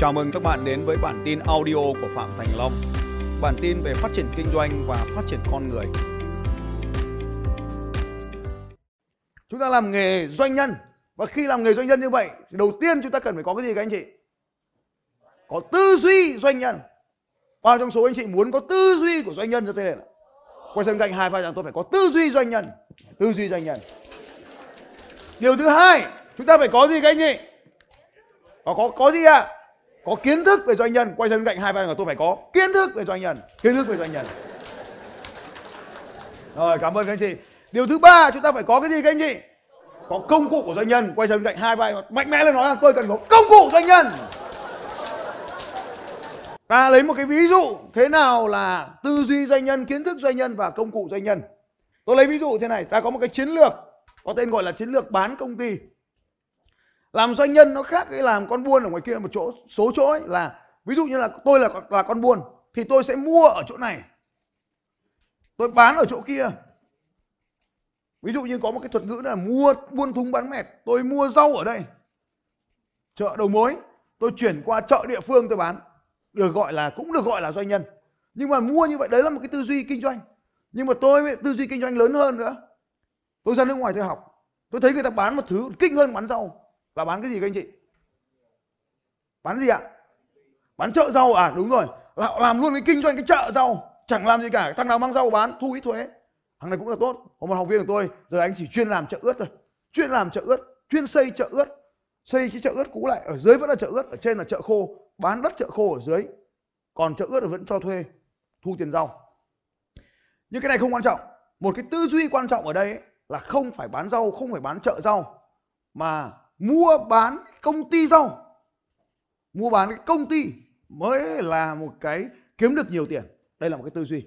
Chào mừng các bạn đến với bản tin audio của Phạm Thành Long. Bản tin về phát triển kinh doanh và phát triển con người. Chúng ta làm nghề doanh nhân và khi làm nghề doanh nhân như vậy thì đầu tiên chúng ta cần phải có cái gì các anh chị? Có tư duy doanh nhân. Bao trong số anh chị muốn có tư duy của doanh nhân cho thế này? Quay sang cạnh hai vai rằng tôi phải có tư duy doanh nhân. Tư duy doanh nhân. Điều thứ hai, chúng ta phải có gì các anh chị? Có có có gì ạ? À? Có kiến thức về doanh nhân. Quay sang cạnh hai vai của tôi phải có kiến thức về doanh nhân. Kiến thức về doanh nhân. Rồi cảm ơn các anh chị. Điều thứ ba chúng ta phải có cái gì các anh chị? Có công cụ của doanh nhân. Quay sang cạnh hai vai mạnh mẽ lên nói là tôi cần có công cụ doanh nhân. Ta lấy một cái ví dụ thế nào là tư duy doanh nhân, kiến thức doanh nhân và công cụ doanh nhân. Tôi lấy ví dụ thế này, ta có một cái chiến lược có tên gọi là chiến lược bán công ty. Làm doanh nhân nó khác cái làm con buôn ở ngoài kia một chỗ số chỗ ấy là ví dụ như là tôi là là con buôn thì tôi sẽ mua ở chỗ này. Tôi bán ở chỗ kia. Ví dụ như có một cái thuật ngữ là mua buôn thúng bán mẹt, tôi mua rau ở đây. Chợ đầu mối, tôi chuyển qua chợ địa phương tôi bán được gọi là cũng được gọi là doanh nhân nhưng mà mua như vậy đấy là một cái tư duy kinh doanh nhưng mà tôi tư duy kinh doanh lớn hơn nữa tôi ra nước ngoài tôi học tôi thấy người ta bán một thứ kinh hơn bán rau là bán cái gì các anh chị? Bán gì ạ? Bán chợ rau à? Đúng rồi. Làm luôn cái kinh doanh cái chợ rau. Chẳng làm gì cả. Thằng nào mang rau bán thu ít thuế. Thằng này cũng là tốt. Có một học viên của tôi giờ anh chỉ chuyên làm chợ ướt thôi. Chuyên làm chợ ướt chuyên xây chợ ướt. Xây cái chợ ướt cũ lại. Ở dưới vẫn là chợ ướt ở trên là chợ khô. Bán đất chợ khô ở dưới. Còn chợ ướt vẫn cho thuê thu tiền rau. Nhưng cái này không quan trọng. Một cái tư duy quan trọng ở đây ấy, là không phải bán rau không phải bán chợ rau mà mua bán công ty rau mua bán cái công ty mới là một cái kiếm được nhiều tiền. Đây là một cái tư duy.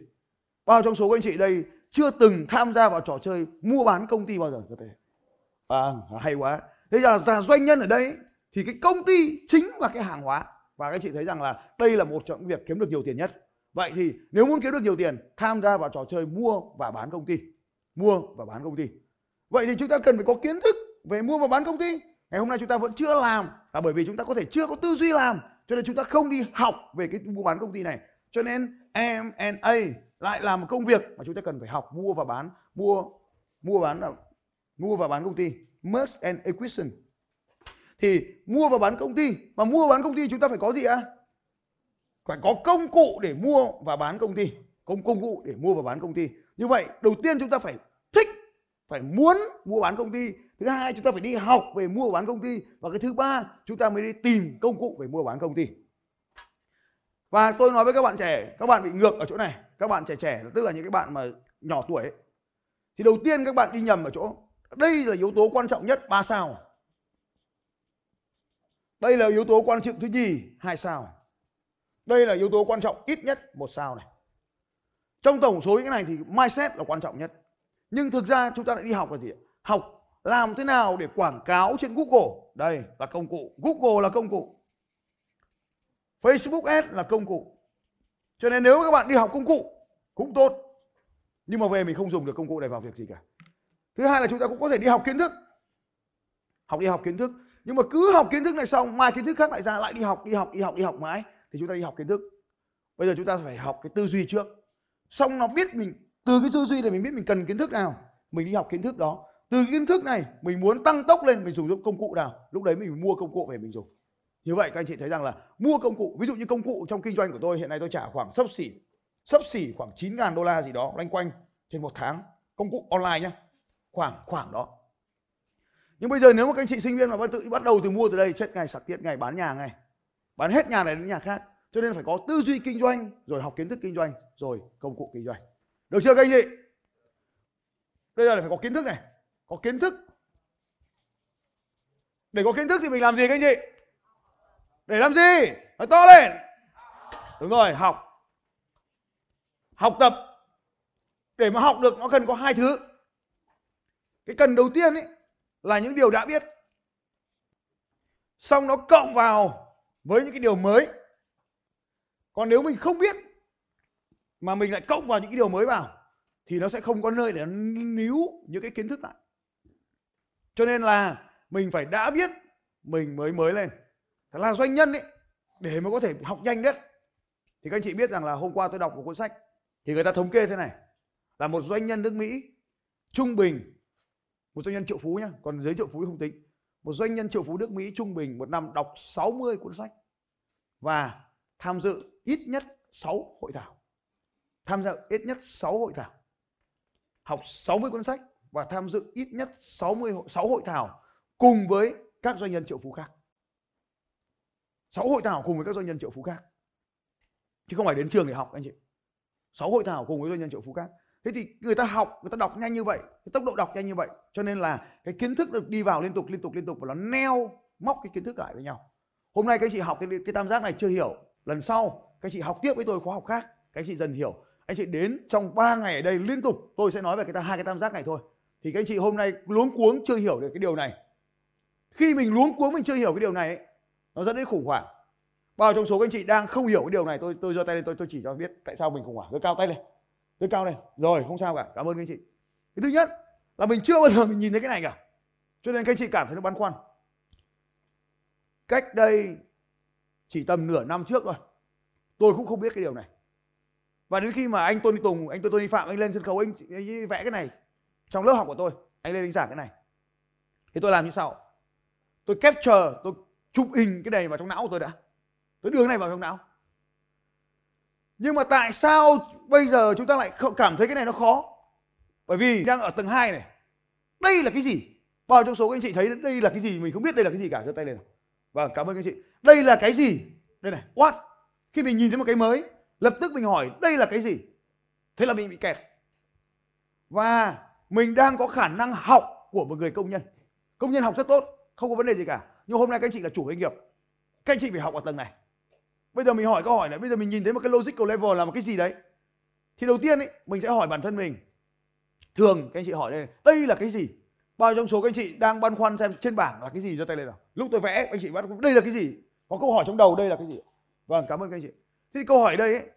Bao trong số các anh chị đây chưa từng tham gia vào trò chơi mua bán công ty bao giờ có thể. À, hay quá. Thế là, là doanh nhân ở đây thì cái công ty chính là cái hàng hóa. Và các chị thấy rằng là đây là một trong những việc kiếm được nhiều tiền nhất. Vậy thì nếu muốn kiếm được nhiều tiền tham gia vào trò chơi mua và bán công ty. Mua và bán công ty. Vậy thì chúng ta cần phải có kiến thức về mua và bán công ty ngày hôm nay chúng ta vẫn chưa làm, là bởi vì chúng ta có thể chưa có tư duy làm, cho nên chúng ta không đi học về cái mua bán công ty này. Cho nên M&A lại là một công việc mà chúng ta cần phải học mua và bán, mua mua bán là mua và bán công ty. Merge and acquisition. Thì mua và bán công ty, mà mua và bán công ty chúng ta phải có gì ạ? Phải có công cụ để mua và bán công ty, công công cụ để mua và bán công ty. Như vậy, đầu tiên chúng ta phải phải muốn mua bán công ty. Thứ hai, chúng ta phải đi học về mua bán công ty. Và cái thứ ba, chúng ta mới đi tìm công cụ về mua bán công ty. Và tôi nói với các bạn trẻ, các bạn bị ngược ở chỗ này. Các bạn trẻ trẻ, tức là những cái bạn mà nhỏ tuổi ấy. thì đầu tiên các bạn đi nhầm ở chỗ, đây là yếu tố quan trọng nhất, ba sao. Đây là yếu tố quan trọng thứ gì hai sao. Đây là yếu tố quan trọng ít nhất, một sao này. Trong tổng số những cái này thì mindset là quan trọng nhất nhưng thực ra chúng ta lại đi học là gì học làm thế nào để quảng cáo trên Google? Đây, là công cụ. Google là công cụ. Facebook Ads là công cụ. Cho nên nếu các bạn đi học công cụ, cũng tốt. Nhưng mà về mình không dùng được công cụ này vào việc gì cả. Thứ hai là chúng ta cũng có thể đi học kiến thức. Học đi học kiến thức. Nhưng mà cứ học kiến thức này xong, mai kiến thức khác lại ra, lại đi học đi học đi học đi học mãi, thì chúng ta đi học kiến thức. Bây giờ chúng ta phải học cái tư duy trước. Xong nó biết mình từ cái tư duy này mình biết mình cần kiến thức nào, mình đi học kiến thức đó. Từ cái kiến thức này, mình muốn tăng tốc lên, mình sử dụng công cụ nào, lúc đấy mình mua công cụ về mình dùng. Như vậy các anh chị thấy rằng là mua công cụ, ví dụ như công cụ trong kinh doanh của tôi, hiện nay tôi trả khoảng sấp xỉ sấp xỉ khoảng 9 ngàn đô la gì đó loanh quanh trên một tháng. Công cụ online nhá, khoảng khoảng đó. Nhưng bây giờ nếu mà các anh chị sinh viên mà tự, bắt đầu từ mua từ đây, chết ngày sạc tiết ngày bán nhà ngay, bán hết nhà này đến nhà khác. Cho nên phải có tư duy kinh doanh, rồi học kiến thức kinh doanh, rồi công cụ kinh doanh được chưa, các anh chị? Bây giờ là phải có kiến thức này. Có kiến thức. Để có kiến thức thì mình làm gì, các anh chị? Để làm gì? Nói to lên. Đúng rồi, học. Học tập. Để mà học được, nó cần có hai thứ. Cái cần đầu tiên ấy, là những điều đã biết. Xong nó cộng vào với những cái điều mới. Còn nếu mình không biết mà mình lại cộng vào những cái điều mới vào, thì nó sẽ không có nơi để níu những cái kiến thức lại. Cho nên là mình phải đã biết mình mới mới lên. Thật là doanh nhân ấy, để mà có thể học nhanh nhất. Thì các anh chị biết rằng là hôm qua tôi đọc một cuốn sách, thì người ta thống kê thế này. Là một doanh nhân nước Mỹ trung bình, một doanh nhân triệu phú nhá, còn dưới triệu phú không tính. Một doanh nhân triệu phú nước Mỹ trung bình một năm đọc 60 cuốn sách và tham dự ít nhất 6 hội thảo tham gia ít nhất 6 hội thảo học 60 cuốn sách và tham dự ít nhất 60 6 hội thảo cùng với các doanh nhân triệu phú khác. 6 hội thảo cùng với các doanh nhân triệu phú khác. Chứ không phải đến trường để học anh chị. 6 hội thảo cùng với doanh nhân triệu phú khác. Thế thì người ta học người ta đọc nhanh như vậy cái tốc độ đọc nhanh như vậy cho nên là cái kiến thức được đi vào liên tục liên tục liên tục và nó neo móc cái kiến thức lại với nhau. Hôm nay các chị học cái, cái tam giác này chưa hiểu. Lần sau các chị học tiếp với tôi khóa học khác các chị dần hiểu anh chị đến trong 3 ngày ở đây liên tục tôi sẽ nói về cái hai cái tam giác này thôi. Thì các anh chị hôm nay luống cuống chưa hiểu được cái điều này. Khi mình luống cuống mình chưa hiểu cái điều này ấy, nó dẫn đến khủng hoảng. Bao trong số các anh chị đang không hiểu cái điều này tôi tôi giơ tay lên tôi tôi chỉ cho biết tại sao mình khủng hoảng. Tôi cao tay lên tôi cao lên. Rồi không sao cả. Cảm ơn các anh chị. Cái thứ nhất là mình chưa bao giờ mình nhìn thấy cái này cả. Cho nên các anh chị cảm thấy nó băn khoăn. Cách đây chỉ tầm nửa năm trước thôi. Tôi cũng không biết cái điều này và đến khi mà anh Tony Tùng anh Tony Phạm anh lên sân khấu anh, anh vẽ cái này trong lớp học của tôi anh lên anh giảng cái này. Thì tôi làm như sau. Tôi capture tôi chụp hình cái này vào trong não của tôi đã. Tôi đưa cái này vào trong não. Nhưng mà tại sao bây giờ chúng ta lại cảm thấy cái này nó khó? Bởi vì đang ở tầng 2 này. Đây là cái gì? Bao trong số các anh chị thấy đây là cái gì? Mình không biết đây là cái gì cả giơ tay lên. Vâng cảm ơn các anh chị. Đây là cái gì? Đây này. What? Khi mình nhìn thấy một cái mới lập tức mình hỏi, đây là cái gì? Thế là mình bị kẹt. Và mình đang có khả năng học của một người công nhân. Công nhân học rất tốt, không có vấn đề gì cả. Nhưng hôm nay các anh chị là chủ doanh nghiệp. Các anh chị phải học ở tầng này. Bây giờ mình hỏi câu hỏi này. Bây giờ mình nhìn thấy một cái logical level là một cái gì đấy? Thì đầu tiên ấy, mình sẽ hỏi bản thân mình. Thường, các anh chị hỏi đây đây là cái gì? Bao trong số các anh chị đang băn khoăn xem trên bảng là cái gì cho tay lên nào? Lúc tôi vẽ anh chị bắt, đây là cái gì? Có câu hỏi trong đầu, đây là cái gì? Vâng cảm ơn các anh chị thế thì câu hỏi đây ấy,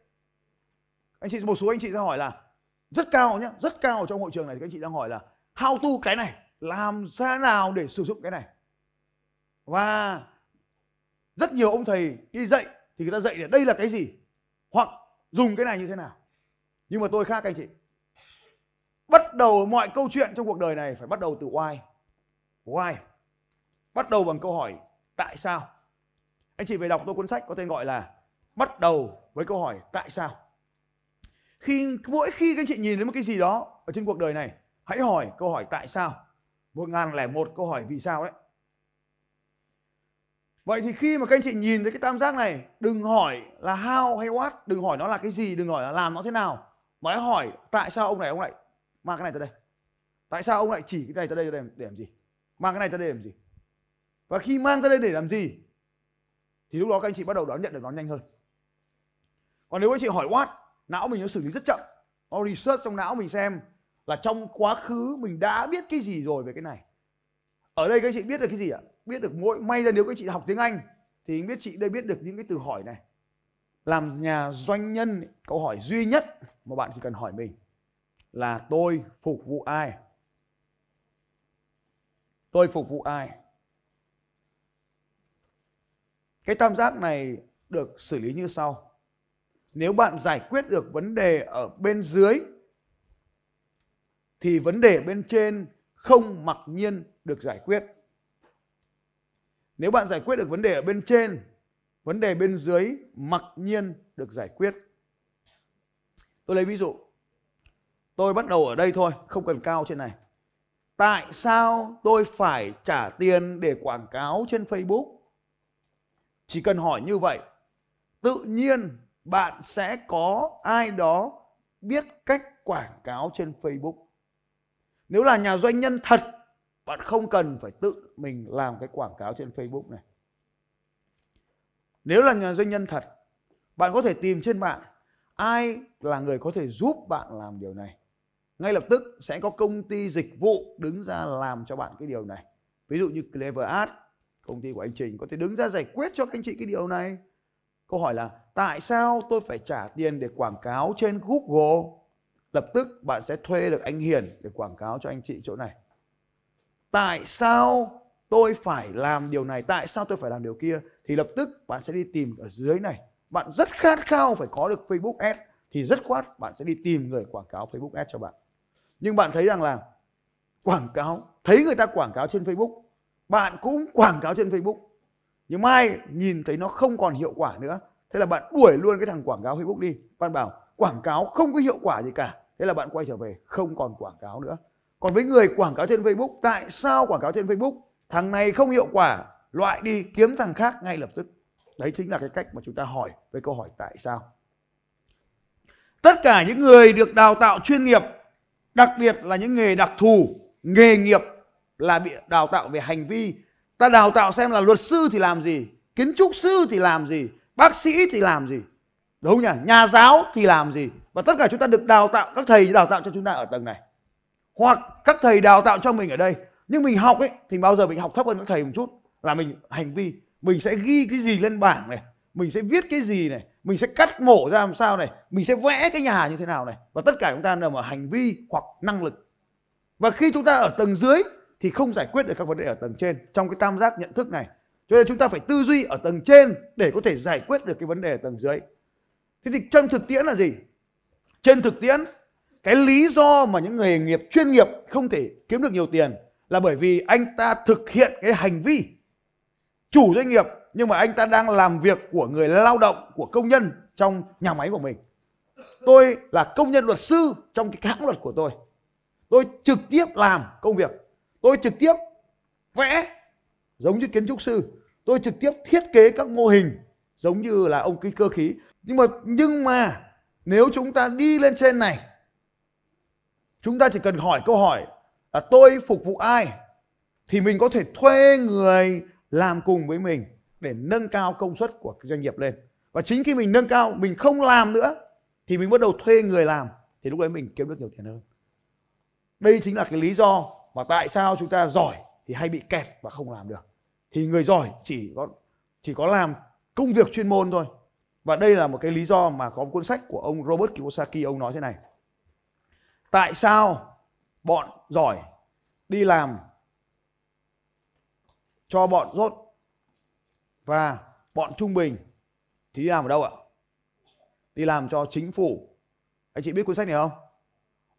anh chị, một số anh chị ra hỏi là rất cao nhá, rất cao ở trong hội trường này các anh chị đang hỏi là how to cái này, làm sao nào để sử dụng cái này? Và rất nhiều ông thầy đi dạy thì người ta dạy là đây là cái gì? Hoặc dùng cái này như thế nào? Nhưng mà tôi khác anh chị. Bắt đầu mọi câu chuyện trong cuộc đời này phải bắt đầu từ why. Why? Bắt đầu bằng câu hỏi tại sao? Anh chị về đọc tôi cuốn sách có tên gọi là bắt đầu với câu hỏi tại sao? Khi mỗi khi các anh chị nhìn thấy một cái gì đó ở trên cuộc đời này hãy hỏi câu hỏi tại sao. Một ngàn lẻ một câu hỏi vì sao đấy. Vậy thì khi mà các anh chị nhìn thấy cái tam giác này Đừng hỏi là how hay what Đừng hỏi nó là cái gì Đừng hỏi là làm nó thế nào Mà hãy hỏi tại sao ông này ông lại mang cái này tới đây. Tại sao ông lại chỉ cái này tới đây để, để làm gì? Mang cái này tới đây để làm gì? Và khi mang tới đây để làm gì Thì lúc đó các anh chị bắt đầu đón nhận được nó nhanh hơn. Còn nếu anh chị hỏi what, Não mình nó xử lý rất chậm. Nó research trong não mình xem Là trong quá khứ mình đã biết cái gì rồi về cái này. Ở đây các anh chị biết được cái gì ạ? Biết được mỗi, may ra nếu các chị học tiếng Anh thì biết chị đây biết được những cái từ hỏi này. Làm nhà doanh nhân, câu hỏi duy nhất mà bạn chỉ cần hỏi mình là tôi phục vụ ai? Tôi phục vụ ai? Cái tam giác này được xử lý như sau nếu bạn giải quyết được vấn đề ở bên dưới thì vấn đề bên trên không mặc nhiên được giải quyết nếu bạn giải quyết được vấn đề ở bên trên, vấn đề bên dưới mặc nhiên được giải quyết. Tôi lấy ví dụ. Tôi bắt đầu ở đây thôi, không cần cao trên này. Tại sao tôi phải trả tiền để quảng cáo trên Facebook? Chỉ cần hỏi như vậy, tự nhiên bạn sẽ có ai đó biết cách quảng cáo trên Facebook. Nếu là nhà doanh nhân thật bạn không cần phải tự mình làm cái quảng cáo trên Facebook này. Nếu là nhà doanh nhân thật, bạn có thể tìm trên mạng ai là người có thể giúp bạn làm điều này. Ngay lập tức sẽ có công ty dịch vụ đứng ra làm cho bạn cái điều này. Ví dụ như Clever Ad, công ty của anh Trình có thể đứng ra giải quyết cho anh chị cái điều này. Câu hỏi là, tại sao tôi phải trả tiền để quảng cáo trên Google? Lập tức bạn sẽ thuê được anh Hiền để quảng cáo cho anh chị chỗ này. Tại sao tôi phải làm điều này? Tại sao tôi phải làm điều kia? Thì lập tức bạn sẽ đi tìm ở dưới này. Bạn rất khát khao phải có được Facebook Ads, thì rất khoát bạn sẽ đi tìm người quảng cáo Facebook Ads cho bạn. Nhưng bạn thấy rằng là quảng cáo, thấy người ta quảng cáo trên Facebook, bạn cũng quảng cáo trên Facebook nhưng mai nhìn thấy nó không còn hiệu quả nữa, thế là bạn đuổi luôn cái thằng quảng cáo Facebook đi. Bạn bảo, quảng cáo không có hiệu quả gì cả. Thế là bạn quay trở về, không còn quảng cáo nữa. Còn với người quảng cáo trên Facebook, tại sao quảng cáo trên Facebook? Thằng này không hiệu quả, loại đi, kiếm thằng khác ngay lập tức. Đấy chính là cái cách mà chúng ta hỏi với câu hỏi tại sao. Tất cả những người được đào tạo chuyên nghiệp, đặc biệt là những nghề đặc thù, nghề nghiệp là bị đào tạo về hành vi ta đào tạo xem là luật sư thì làm gì, kiến trúc sư thì làm gì, bác sĩ thì làm gì. Đúng nhỉ? Nhà giáo thì làm gì. Và tất cả chúng ta được đào tạo, các thầy đào tạo cho chúng ta ở tầng này. Hoặc các thầy đào tạo cho mình ở đây. Nhưng mình học ấy, thì bao giờ mình học thấp hơn các thầy một chút? Là mình hành vi, mình sẽ ghi cái gì lên bảng này, mình sẽ viết cái gì này, mình sẽ cắt mổ ra làm sao này, mình sẽ vẽ cái nhà như thế nào này. Và tất cả chúng ta nằm ở hành vi hoặc năng lực. Và khi chúng ta ở tầng dưới thì không giải quyết được các vấn đề ở tầng trên trong cái tam giác nhận thức này. Cho nên chúng ta phải tư duy ở tầng trên để có thể giải quyết được cái vấn đề ở tầng dưới. Thế thì trong thực tiễn là gì? Trên thực tiễn, cái lý do mà những nghề nghiệp chuyên nghiệp không thể kiếm được nhiều tiền là bởi vì anh ta thực hiện cái hành vi chủ doanh nghiệp, nhưng mà anh ta đang làm việc của người lao động, của công nhân trong nhà máy của mình. Tôi là công nhân luật sư trong cái hãng luật của tôi. Tôi trực tiếp làm công việc tôi trực tiếp vẽ giống như kiến trúc sư. Tôi trực tiếp thiết kế các mô hình giống như là ông cái cơ khí. Nhưng mà nhưng mà, nếu chúng ta đi lên trên này, chúng ta chỉ cần hỏi câu hỏi là tôi phục vụ ai thì mình có thể thuê người làm cùng với mình để nâng cao công suất của doanh nghiệp lên. Và chính khi mình nâng cao, mình không làm nữa thì mình bắt đầu thuê người làm thì lúc đấy mình kiếm được nhiều tiền hơn. Đây chính là cái lý do mà tại sao chúng ta giỏi thì hay bị kẹt và không làm được? Thì người giỏi chỉ có chỉ có làm công việc chuyên môn thôi. Và đây là một cái lý do mà có một cuốn sách của ông Robert Kiyosaki, ông nói thế này. Tại sao bọn giỏi đi làm cho bọn rốt và bọn trung bình thì đi làm ở đâu ạ? Đi làm cho chính phủ. Anh chị biết cuốn sách này không?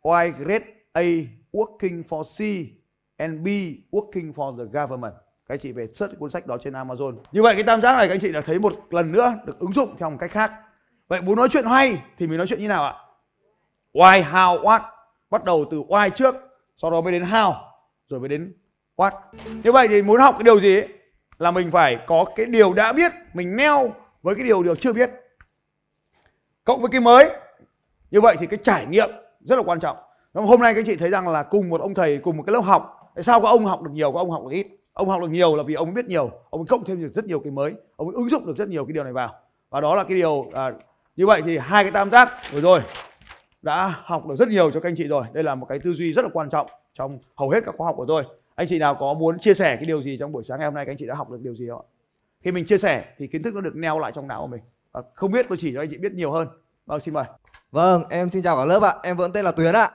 Why great A working for C and B working for the government. Các anh chị về search cuốn sách đó trên Amazon. Như vậy cái tam giác này các anh chị đã thấy một lần nữa được ứng dụng theo một cách khác. Vậy muốn nói chuyện hay thì mình nói chuyện như nào ạ? Why how what? Bắt đầu từ why trước sau đó mới đến how rồi mới đến what. Như vậy thì muốn học cái điều gì ấy, là mình phải có cái điều đã biết mình neo với cái điều điều chưa biết. Cộng với cái mới. Như vậy thì cái trải nghiệm rất là quan trọng hôm nay các chị thấy rằng là cùng một ông thầy cùng một cái lớp học. Tại sao có ông học được nhiều có ông học được ít? Ông học được nhiều là vì ông biết nhiều ông cộng thêm được rất nhiều cái mới ông ứng dụng được rất nhiều cái điều này vào. Và đó là cái điều à, như vậy thì hai cái tam giác vừa rồi đã học được rất nhiều cho các anh chị rồi. Đây là một cái tư duy rất là quan trọng trong hầu hết các khóa học của tôi. Anh chị nào có muốn chia sẻ cái điều gì trong buổi sáng ngày hôm nay các anh chị đã học được điều gì không ạ? Khi mình chia sẻ thì kiến thức nó được neo lại trong não của mình. Và không biết tôi chỉ cho anh chị biết nhiều hơn. Vâng xin mời. Vâng, em xin chào cả lớp ạ. Em vẫn tên là Tuyến ạ.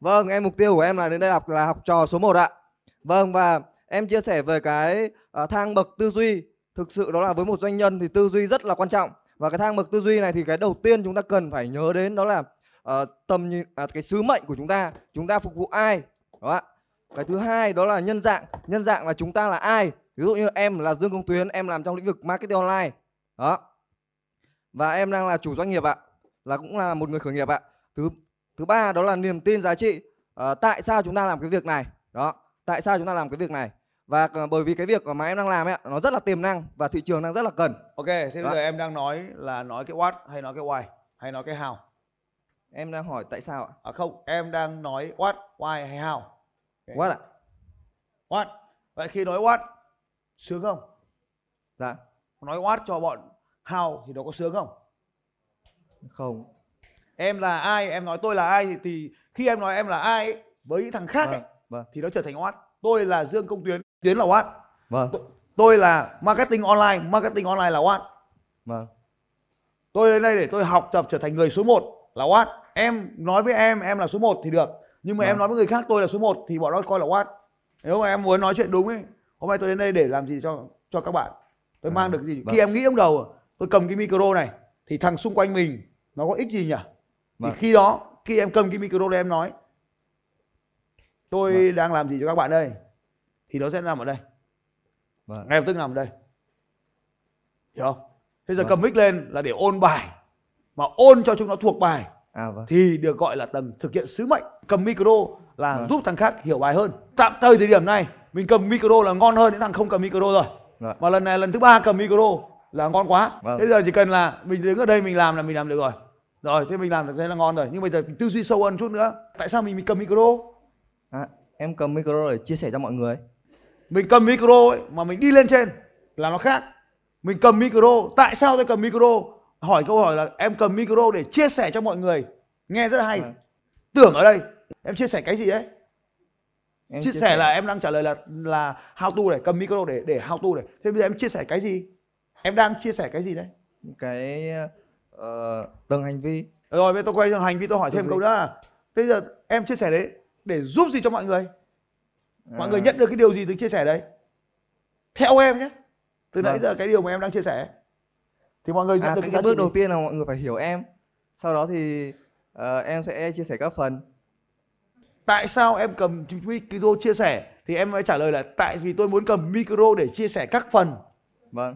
Vâng, em mục tiêu của em là đến đây học là học trò số 1 ạ. Vâng và em chia sẻ về cái uh, thang bậc tư duy. Thực sự đó là với một doanh nhân thì tư duy rất là quan trọng. Và cái thang bậc tư duy này thì cái đầu tiên chúng ta cần phải nhớ đến đó là uh, tầm nhìn uh, cái sứ mệnh của chúng ta. Chúng ta phục vụ ai? Đó ạ. Cái thứ hai đó là nhân dạng. Nhân dạng là chúng ta là ai? Ví dụ như em là Dương Công Tuyến, em làm trong lĩnh vực marketing online. Đó. Và em đang là chủ doanh nghiệp ạ là cũng là một người khởi nghiệp ạ thứ thứ ba đó là niềm tin giá trị. À, tại sao chúng ta làm cái việc này? Đó tại sao chúng ta làm cái việc này? Và uh, bởi vì cái việc mà em đang làm ấy nó rất là tiềm năng và thị trường đang rất là cần. Ok thế bây giờ em đang nói là nói cái what hay nói cái why hay nói cái how? Em đang hỏi tại sao ạ? À không em đang nói what why hay how? Okay. what ạ? What? Vậy khi nói what sướng không? Dạ. Nói what cho bọn how thì nó có sướng không? Không em là ai em nói tôi là ai thì, thì khi em nói em là ai ấy, với những thằng khác ấy, vâng, vâng. thì nó trở thành what tôi là dương công tuyến tuyến là what vâng. Tôi, tôi là marketing online marketing online là what vâng. Tôi đến đây để tôi học tập trở thành người số 1 là what em nói với em em là số 1 thì được. Nhưng mà Vâng. em nói với người khác tôi là số 1 thì bọn nó coi là what nếu mà em muốn nói chuyện đúng ấy hôm nay tôi đến đây để làm gì cho cho các bạn. Tôi À, mang được gì? Vâng. khi em nghĩ trong đầu tôi cầm cái micro này thì thằng xung quanh mình nó có ích gì nhỉ Vâng. thì khi đó khi em cầm cái micro này em nói tôi Vâng. đang làm gì cho các bạn đây thì nó sẽ nằm ở đây Vâng. ngay lập tức nằm ở đây hiểu không thế giờ Vâng. cầm mic lên là để ôn bài mà ôn cho chúng nó thuộc bài À vâng. thì được gọi là tầng thực hiện sứ mệnh cầm micro là Vâng. giúp thằng khác hiểu bài hơn tạm thời thời điểm này mình cầm micro là ngon hơn những thằng không cầm micro rồi Vâng. mà lần này lần thứ ba cầm micro là ngon quá Vâng. thế giờ chỉ cần là mình đứng ở đây mình làm là mình làm được rồi rồi thế mình làm được thế là ngon rồi. Nhưng bây giờ mình tư duy sâu hơn chút nữa. Tại sao mình, mình cầm micro? À, em cầm micro để chia sẻ cho mọi người. mình cầm micro ấy, mà mình đi lên trên là nó khác. Mình cầm micro tại sao tôi cầm micro? Hỏi câu hỏi là em cầm micro để chia sẻ cho mọi người. Nghe rất hay. Vâng. tưởng ở đây em chia sẻ cái gì đấy Em chia, sẻ là em đang trả lời là là how to để cầm micro để để how to để thế bây giờ em chia sẻ cái gì? Em đang chia sẻ cái gì đấy? Cái ờ, từng hành vi. rồi bây giờ tôi quay sang hành vi tôi hỏi thêm câu nữa là thế giờ em chia sẻ đấy để giúp gì cho mọi người mọi À, người nhận được cái điều gì từ chia sẻ đấy theo em nhé từ nãy Vâng. giờ cái điều mà em đang chia sẻ thì mọi người nhận À, được cái, cái, bước đầu tiên là mọi người phải hiểu em. Sau đó thì ờ, em sẽ chia sẻ các phần. tại sao em cầm micro chia sẻ thì em mới trả lời là tại vì tôi muốn cầm micro để chia sẻ các phần Vâng.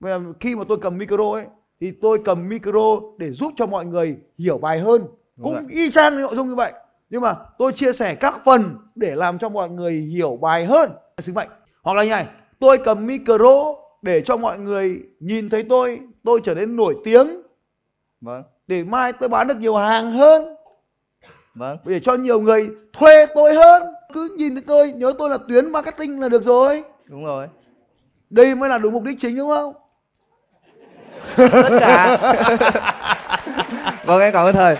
Bây giờ khi mà tôi cầm micro ấy thì tôi cầm micro để giúp cho mọi người hiểu bài hơn. Đúng cũng rồi. y chang nội dung như vậy. Nhưng mà tôi chia sẻ các phần để làm cho mọi người hiểu bài hơn. Sứ mệnh. Hoặc là như này tôi cầm micro để cho mọi người nhìn thấy tôi. Tôi trở nên nổi tiếng. Vâng. để mai tôi bán được nhiều hàng hơn. Vâng. để cho nhiều người thuê tôi hơn. Cứ nhìn thấy tôi nhớ tôi là tuyến marketing là được rồi. Đúng rồi. đây mới là đúng mục đích chính đúng không Tất cả. vâng em cảm ơn thầy.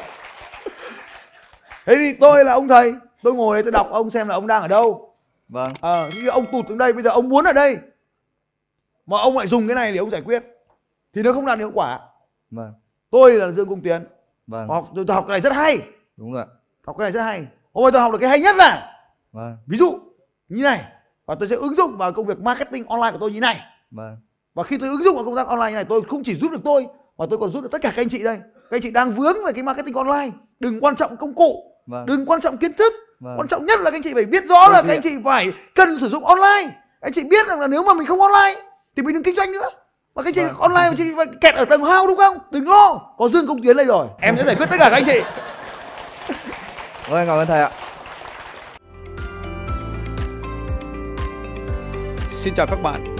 thế thì tôi là ông thầy tôi ngồi đây tôi đọc ông xem là ông đang ở đâu Vâng. à, như ông tụt xuống đây bây giờ ông muốn ở đây mà ông lại dùng cái này để ông giải quyết thì nó không đạt được hiệu quả Vâng. tôi là dương cung tiến Vâng. học tôi, tôi học cái này rất hay Đúng rồi. học cái này rất hay hôm nay tôi học được cái hay nhất là Vâng. ví dụ như này và tôi sẽ ứng dụng vào công việc marketing online của tôi như này Vâng. Và khi tôi ứng dụng vào công tác online này tôi không chỉ giúp được tôi mà tôi còn giúp được tất cả các anh chị đây. Các anh chị đang vướng về cái marketing online. Đừng quan trọng công cụ. Vâng. đừng quan trọng kiến thức. Vâng. quan trọng nhất là các anh chị phải biết rõ là Tư các anh chị phải cần sử dụng online. Anh chị biết rằng là nếu mà mình không online thì mình đừng kinh doanh nữa. Và các anh chị Vâng. online mà chị phải kẹt ở tầng hao đúng không? Đừng lo có dương công tuyến đây rồi. Em sẽ giải quyết tất cả các anh chị. Vâng cảm ơn thầy ạ. Xin chào các bạn